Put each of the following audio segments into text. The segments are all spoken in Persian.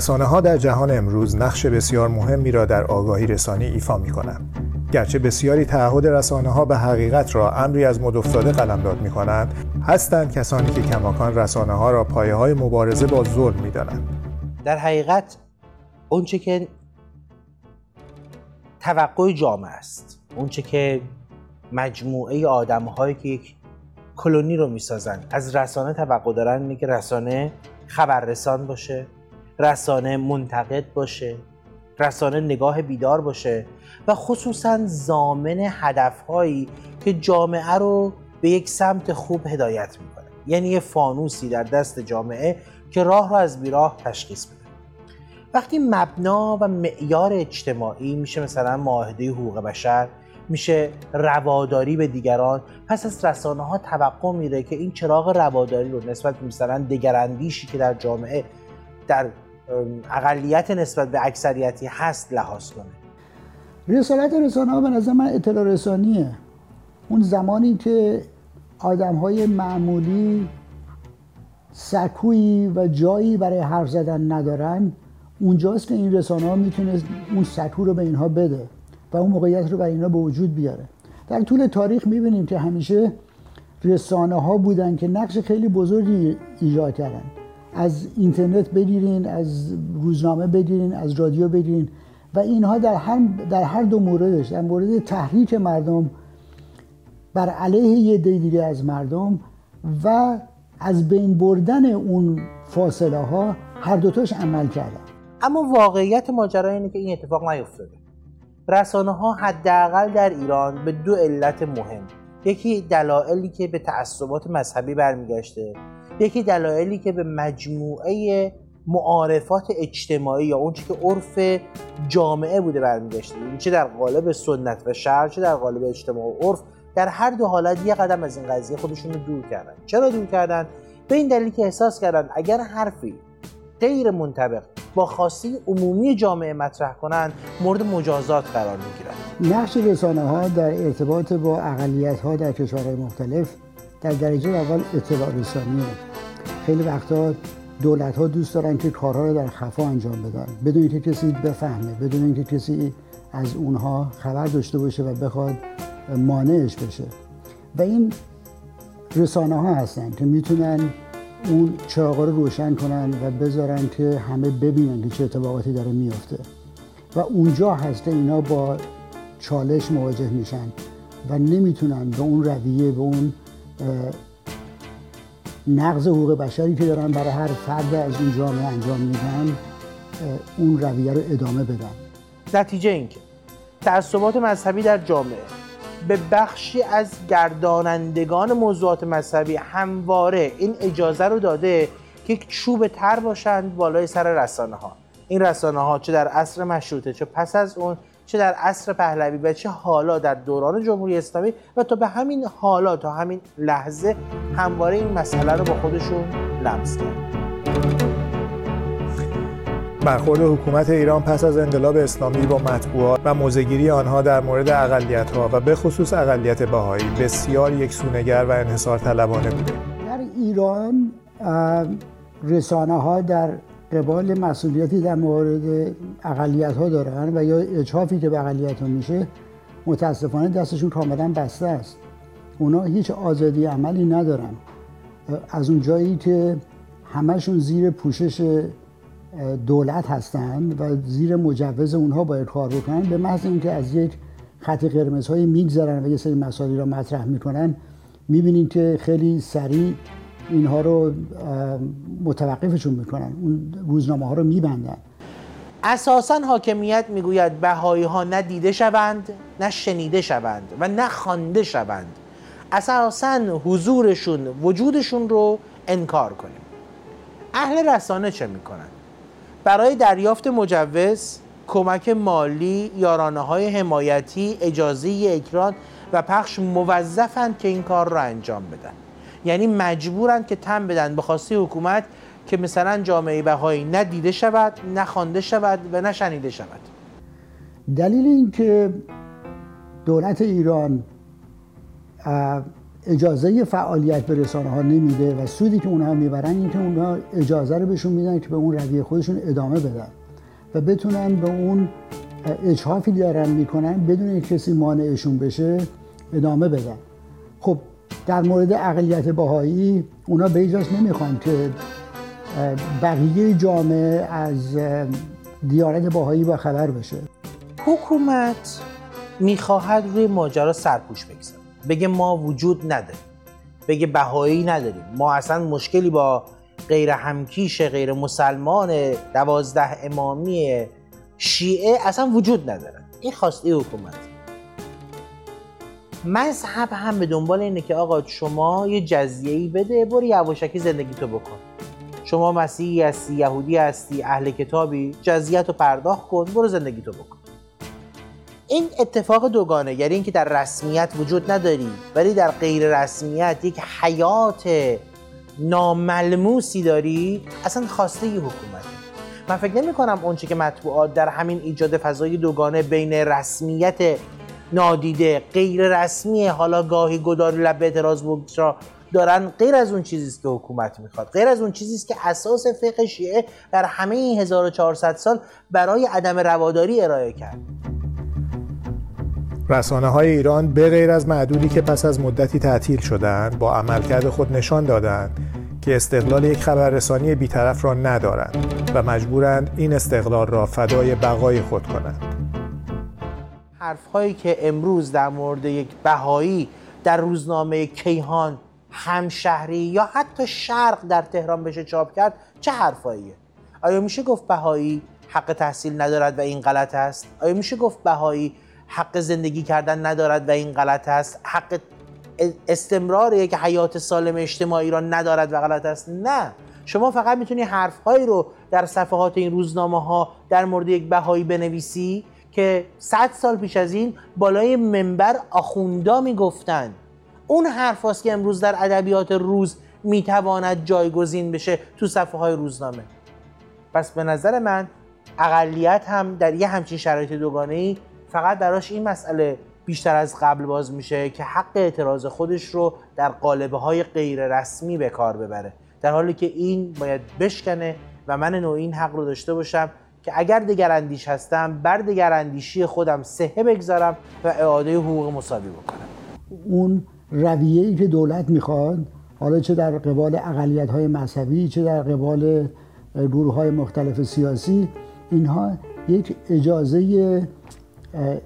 رسانه ها در جهان امروز نقش بسیار مهمی را در آگاهی رسانی ایفا می کنند. گرچه بسیاری تعهد رسانه ها به حقیقت را امری از مد افتاده قلمداد می کنند هستند کسانی که کماکان رسانه ها را پایه های مبارزه با ظلم می دانند. در حقیقت اونچه که توقع جامعه است اونچه که مجموعه آدم هایی که یک کلونی رو می‌سازن از رسانه توقع دارن اینه که رسانه خبررسان باشه رسانه منتقد باشه رسانه نگاه بیدار باشه و خصوصا زامن هدفهایی که جامعه رو به یک سمت خوب هدایت می‌کنه. یعنی یه فانوسی در دست جامعه که راه رو از بیراه تشخیص بده وقتی مبنا و معیار اجتماعی میشه مثلا معاهده حقوق بشر میشه رواداری به دیگران پس از رسانه ها توقع میره که این چراغ رواداری رو نسبت مثلا دگراندیشی که در جامعه در اقلیت نسبت به اکثریتی هست لحاظ کنه. رسالت رسانه ها به نظر من اطلاع رسانیه. اون زمانی که آدم های معمولی سکویی و جایی برای حرف زدن ندارن اونجاست که این رسانه ها می‌تونه اون سکو رو به اینها بده و اون موقعیت رو برای اینا به وجود بیاره. در طول تاریخ می‌بینیم که همیشه رسانه ها بودن که نقش خیلی بزرگی ایجاد کردن. از اینترنت بگیرین از روزنامه بگیرین از رادیو بگیرین. و اینها در هر, در هر دو موردش در مورد تحریک مردم بر علیه یه از مردم و از بین بردن اون فاصله ها هر دوتاش عمل کردن. اما واقعیت ماجرا اینه که این اتفاق نیفتاده. رسانه ها حداقل در ایران به دو علت مهم. یکی دلایلی که به تعصبات مذهبی برمیگشته یکی دلایلی که به مجموعه معارفات اجتماعی یا اون که عرف جامعه بوده برمیگشته. این چه در قالب سنت و شهر چه در قالب اجتماع و عرف در هر دو حالت یه قدم از این قضیه خودشون رو دور کردن. چرا دور کردن؟ به این دلیل که احساس کردن اگر حرفی غیر منطبق با خواسته عمومی جامعه مطرح کنند مورد مجازات قرار می‌گیرند نقش رسانه ها در ارتباط با اقلیت ها در کشورهای مختلف در درجه اول اطلاع رسانیه خیلی وقتا دولت ها دوست دارن که کارها رو در خفا انجام بدن. بدون اینکه کسی بفهمه بدون اینکه کسی از اونها خبر داشته باشه و بخواد مانعش بشه. و این رسانه ها هستن که می‌تونن اون چراغا رو روشن کنن و بذارن که همه ببینن که چه اتفاقاتی داره میافته. و اونجا هست اینا با چالش مواجه میشن و نمی‌تونن به اون رویه به اون نقض حقوق بشری که دارن برای هر فرد از این جامعه انجام میدن اون رویه رو ادامه بدن. نتیجه اینکه تعصبات مذهبی در جامعه به بخشی از گردانندگان موضوعات مذهبی همواره این اجازه رو داده که یک چوب تر باشند بالای سر رسانه ها این رسانه ها چه در عصر مشروطه چه پس از اون چه در عصر پهلوی و چه حالا در دوران جمهوری اسلامی و تا به همین حالا تا همین لحظه همواره این مسئله رو با خودشون لمس کرد. برخورد حکومت ایران پس از انقلاب اسلامی با مطبوعات و موزگیری آنها در مورد اقلیت ها و به خصوص اقلیت بهایی بسیار یک سونگر و انحصار طلبانه بوده. در ایران رسانه ها در قبال مسئولیتی در مورد اقلیت ها دارن و یا اجحافی که به اقلیت ها میشه متاسفانه دستشون کاملا بسته است. اونا هیچ آزادی عملی ندارن. از اون جایی که همشون زیر پوشش دولت هستند و زیر مجوز اونها باید کار بکنن به محض اینکه از یک خط قرمزهایی میگذرن و یه سری مسائلی را مطرح می‌کنن می‌بینین که خیلی سریع اینها رو متوقفشون می‌کنن اون روزنامه ها رو میبندن. اساسا حاکمیت می‌گوید بهایی ها نه دیده شوند نه شنیده شوند و نه خوانده شوند. اساسا حضورشون وجودشون رو انکار کنیم. اهل رسانه چه می‌کنن؟ برای دریافت مجوز کمک مالی یارانه های حمایتی اجازه اکران و پخش موظفند که این کار را انجام بدن. یعنی مجبورند که تم بدن. به خواسته حکومت که مثلا جامعه بهایی نه دیده شود نه خوانده شود و نه شنیده شود. دلیل اینکه دولت ایران اجازه فعالیت به رسانه ها نمیده و سودی که اونها می‌برن این که اونها اجازه رو بهشون میدن که به اون رویه خودشون ادامه بدن و بتونن به اون اجحافی دارن می‌کنن بدون کسی مانعشون بشه ادامه بدن. خب در مورد اقلیت باهایی اونا به ایجاز نمی‌خوان که بقیه جامعه از دیانت باهایی با خبر بشه. حکومت می‌خواهد روی ماجرا سرپوش بگذاره. بگه ما وجود نداریم. بگه بهایی نداریم. ما اصلا مشکلی با غیر همکیش غیر مسلمان دوازده امامی شیعه اصلا وجود نداره. این خواسته حکومت. مذهب هم به دنبال اینه که آقا شما یه جزیه‌ای بده برو یواشکی زندگی تو بکن. شما مسیحی هستی یهودی هستی اهل کتابی جزیت رو پرداخت کن برو زندگی تو بکن. این اتفاق دوگانه یعنی اینکه در رسمیت وجود نداری ولی در غیر رسمیت یک حیات ناملموسی داری اصلا خواسته ی حکومت. من فکر نمی کنم اونچه که مطبوعات در همین ایجاد فضای دوگانه بین رسمیت نادیده غیر رسمی حالا گاهی گداری لب اعتراض را دارن غیر از اون چیزی است که حکومت می‌خواد. غیر از اون چیزی است که اساس فقه شیعه در همه این 1400 سال برای عدم رواداری ارائه کرد. رسانه های ایران به غیر از معدودی که پس از مدتی تعطیل شدند با عملکرد خود نشان دادند که استقلال یک خبررسانی بیطرف را ندارند و مجبورند این استقلال را فدای بقای خود کنند. حرف هایی که امروز در مورد یک بهایی در روزنامه کیهان همشهری یا حتی شرق در تهران بشه چاپ کرد چه حرفاییه؟ آیا میشه گفت بهایی حق تحصیل ندارد و این غلط است؟ آیا میشه گفت بهایی حق زندگی کردن ندارد و این غلط است؟ حق استمرار یک حیات سالم اجتماعی را ندارد و غلط است؟ نه. شما فقط می‌تونی حرفهایی رو در صفحات این روزنامه ها در مورد یک بهایی بنویسی؟ که صد سال پیش از این بالای منبر آخوندا می‌گفتند اون حرف که امروز در ادبیات روز می‌تواند جایگزین بشه تو صفحه های روزنامه. پس به نظر من اقلیت هم در یه همچین شرایط دوگانه ای فقط براش این مسئله بیشتر از قبل باز میشه که حق اعتراض خودش رو در قالبه های غیر رسمی به کار ببره. در حالی که این باید بشکنه و من نوع این حق رو داشته باشم که اگر دگراندیش هستم بر دگراندیشی خودم سهه بگذارم و اعاده حقوق مساوی بکنم. اون رویه‌ای که دولت می‌خواد حالا چه در قبال اقلیت های مذهبی چه در قبال گروه های مختلف سیاسی اینها یک اجازه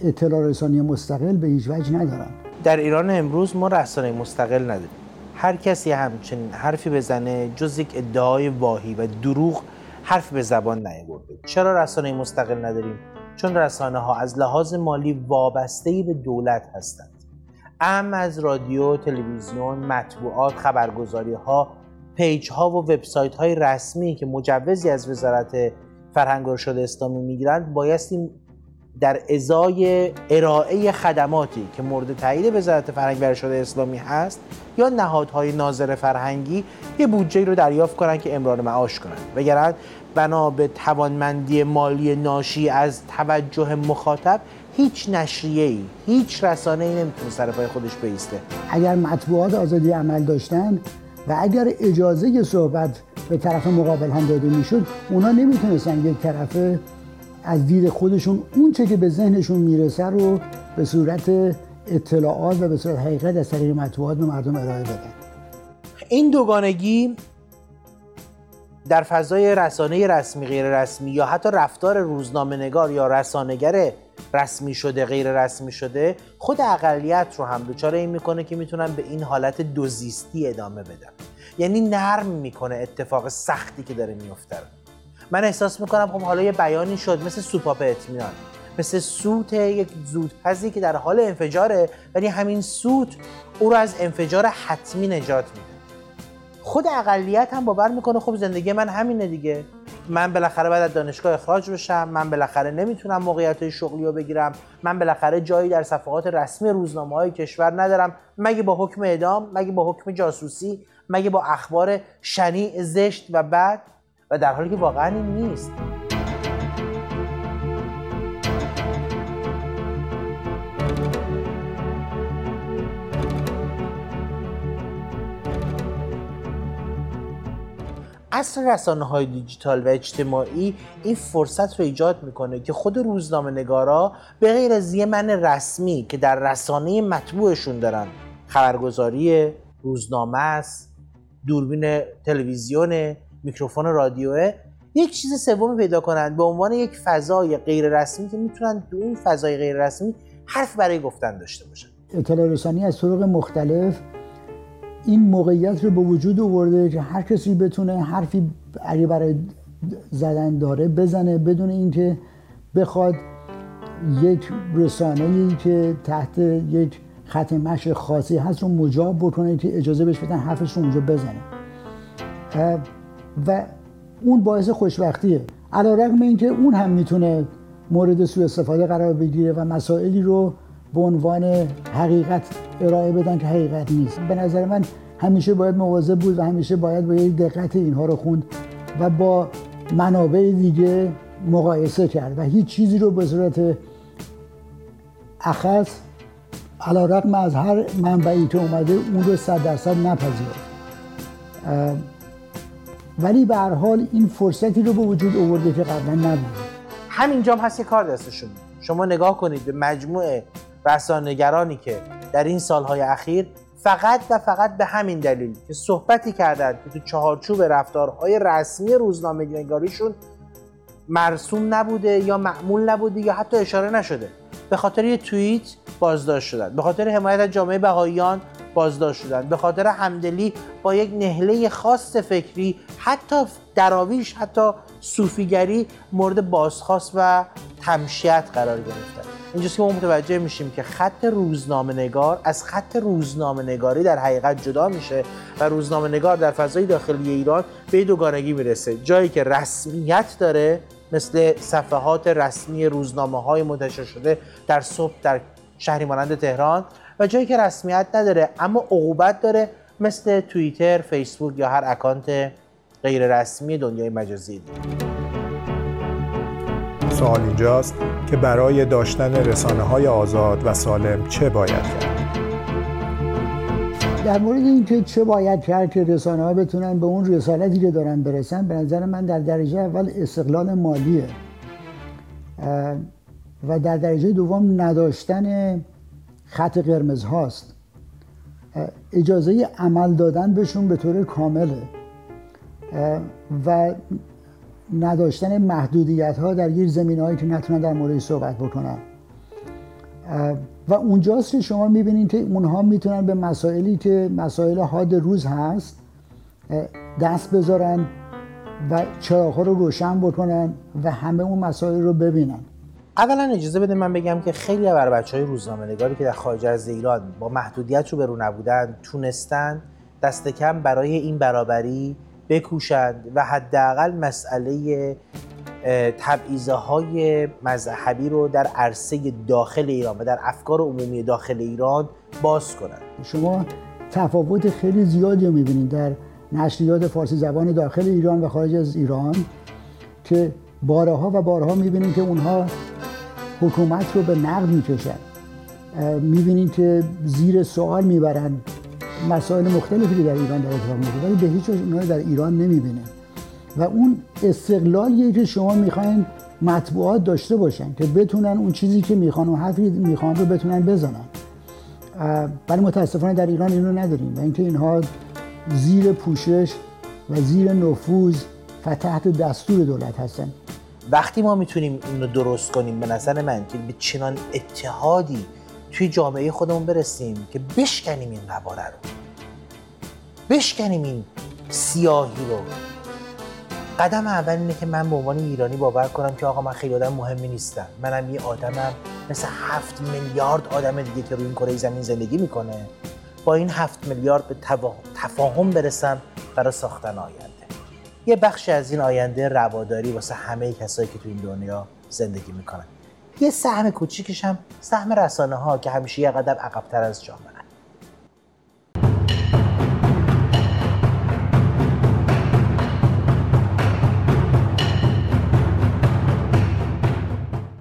اطلاع رسانی مستقل به هیچ وجه ندارن. در ایران امروز ما رسانه مستقل نداریم. هر کسی همچنین حرفی بزنه جز یک ادعای واهی و دروغ حرف به زبان نیاورده. چرا رسانه مستقل نداریم؟ چون رسانه ها از لحاظ مالی وابسته به دولت هستند. ام از رادیو، تلویزیون، مطبوعات، خبرگزاری ها، پیج ها و وبسایت های رسمی که مجوزی از وزارت فرهنگ ارشاد اسلامی می‌گیرند بایستی در ازای ارائه خدماتی که مورد تایید وزارت فرهنگ و ارشاد اسلامی هست یا نهادهای ناظر فرهنگی یه بودجه رو دریافت کنند که امرار معاش کنند وگرنه بنا به توانمندی مالی ناشی از توجه مخاطب هیچ نشریه ای هیچ رسانه ای نمی‌تونه سر پای خودش بیسته. اگر مطبوعات آزادی عمل داشتن و اگر اجازه صحبت به طرف مقابل هم داده می‌شد اونا نمی‌تونستن یک طرفه از دید خودشون اون چه که به ذهنشون می‌رسه رو به صورت اطلاعات و به صورت حقیقت از طریق مطبوعات به مردم ارائه بدن. این دوگانگی در فضای رسانه رسمی غیر رسمی یا حتی رفتار روزنامه نگار یا رسانگر رسمی شده غیر رسمی شده خود اقلیت رو هم دچار این می‌کنه که می‌تونن به این حالت دوزیستی ادامه بدن. یعنی نرم می‌کنه اتفاق سختی که داره میفته من احساس می‌کنم خب حالا یه بیانی شد مثل سوپاپ اطمینان مثل سوت یک زودپزی که در حال انفجاره ولی همین سوت او رو از انفجار حتمی نجات میده. خود اقلیت هم باور می‌کنه خب زندگی من همینه دیگه. من بالاخره باید از دانشگاه اخراج بشم من بالاخره نمی‌تونم موقعیت شغلی رو بگیرم من بالاخره جایی در صفحات رسمی روزنامه های کشور ندارم. مگه با حکم اعدام مگه با حکم جاسوسی مگه با اخبار شنیع زشت و بد؟ و در حالی که واقعا این نیست. اصل رسانه های دیجیتال و اجتماعی این فرصت رو ایجاد می‌کنه که خود روزنامه نگارا به غیر از یه من رسمی که در رسانه مطبوعشون دارن خبرگزاری روزنامه است دوربین تلویزیونه میکروفون رادیوه یک چیز سومی پیدا کنند به عنوان یک فضای غیر رسمی که می‌تونن تو اون فضای غیر رسمی حرف برای گفتن داشته باشن. اطلاع رسانی از طرق مختلف این موقعیت رو به وجود آورده که هر کسی بتونه حرفی اگه برای زدن داره بزنه بدون اینکه بخواد یک رسانه ای که تحت یک خط مش خاصی هست رو مجاب بکنه که اجازه بهش بدن حرفش رو اونجا بزنه. و اون باعث خوشبختیه. علا رقم اینکه اون هم می‌تونه مورد سوء استفاده قرار بگیره و مسائلی رو به عنوان حقیقت ارائه بدن که حقیقت نیست. به نظر من همیشه باید مواظب بود و همیشه باید با یک دقت اینها رو خوند و با منابع دیگه مقایسه کرد و هیچ چیزی رو به صورت اخص علا رقم از هر منبعی که اومده اون رو صد درصد نپذیرد ولی به هر حال این فرصتی رو به وجود آورده که قبلا نبود. همینجا هم هست کار دستشون. شما نگاه کنید به مجموعه رسانه‌گرانی که در این سالهای اخیر فقط و فقط به همین دلیل که صحبتی کردند که تو چهارچوب رفتارهای رسمی روزنامه نگاریشون مرسوم نبوده یا معمول نبوده یا حتی اشاره نشده. به خاطر یه توییت بازداشت شدن. به خاطر حمایت از جامعه بهاییان بازداشت شدن. به خاطر همدلی با یک نهله خاص فکری حتی دراویش حتی صوفیگری مورد بازخواست و تمشیت قرار گرفتن. اینجاست که ما متوجه میشیم که خط روزنامه نگار از خط روزنامه نگاری در حقیقت جدا میشه و روزنامه نگار در فضای داخلی ایران به دوگانگی می‌رسه. جایی که رسمیت داره مثل صفحات رسمی روزنامه های منتشر شده در صبح در شهری مانند تهران و جایی که رسمیت نداره اما عقوبت داره مثل توییتر، فیسبوک یا هر اکانت غیر رسمی دنیای مجازی سوال اینجاست که برای داشتن رسانه های آزاد و سالم چه باید کرد؟ در مورد اینکه چه باید کرد که رسانه ها بتونن به اون رسالتی که دارن برسن به نظر من در درجه اول استقلال مالیه و در درجه دوم نداشتن خط قرمز هاست اجازه عمل دادن بهشون به طور کامله و نداشتن محدودیت ها در یک زمین هایی که نتونن در مورد صحبت بکنن. و اونجاست که شما می‌بینید که اونها می‌تونن به مسائلی که مسائل حاد روز هست دست بذارن و چراغ رو روشن بکنن و همه اون مسائل رو ببینن. اولا اجازه بده من بگم که خیلی بر بچه های روزنامه نگاری که در خارج از ایران با محدودیت رو نبودن تونستن دست کم برای این برابری بکوشند و حداقل مسئله تبعیضه های مذهبی رو در عرصه داخل ایران و در افکار عمومی داخل ایران باز کنند. شما تفاوت خیلی زیادی رو می‌بینید در نشریات فارسی زبان داخل ایران و خارج از ایران که بارها و بارها می‌بینید که اونها حکومت رو به نقد می‌کشن. می‌بینید که زیر سوال می‌برن مسائل مختلفی که در ایران در اتفاق میفته ولی به هیچ وجه در ایران نمی‌بینه. و اون استقلالیه که شما می‌خواین مطبوعات داشته باشن که بتونن اون چیزی که می‌خوان و حرفی می‌خوان رو بتونن بزنن. ولی متاسفانه در ایران اینو نداریم و اینکه اینها زیر پوشش و زیر نفوذ و تحت دستور دولت هستن. وقتی ما می‌تونیم اینو درست کنیم به نظر من که به چنان اتحادی توی جامعه خودمون برسیم که بشکنیم این قواره رو. بشکنیم این سیاهی رو. قدم اول اینه که من به عنوان ایرانی باور کنم که آقا من خیلی آدم مهمی نیستم. منم یه آدمم مثل هفت میلیارد آدم دیگه که روی این کره زمین زندگی می‌کنه. با این هفت میلیارد به تفاهم برسم برای ساختن آینده. یه بخش از این آینده رواداری واسه همه کسایی که تو این دنیا زندگی می‌کنن. یه سهم کوچیکش هم سهم رسانه ها که همیشه یه قدم عقبتر از جامعه.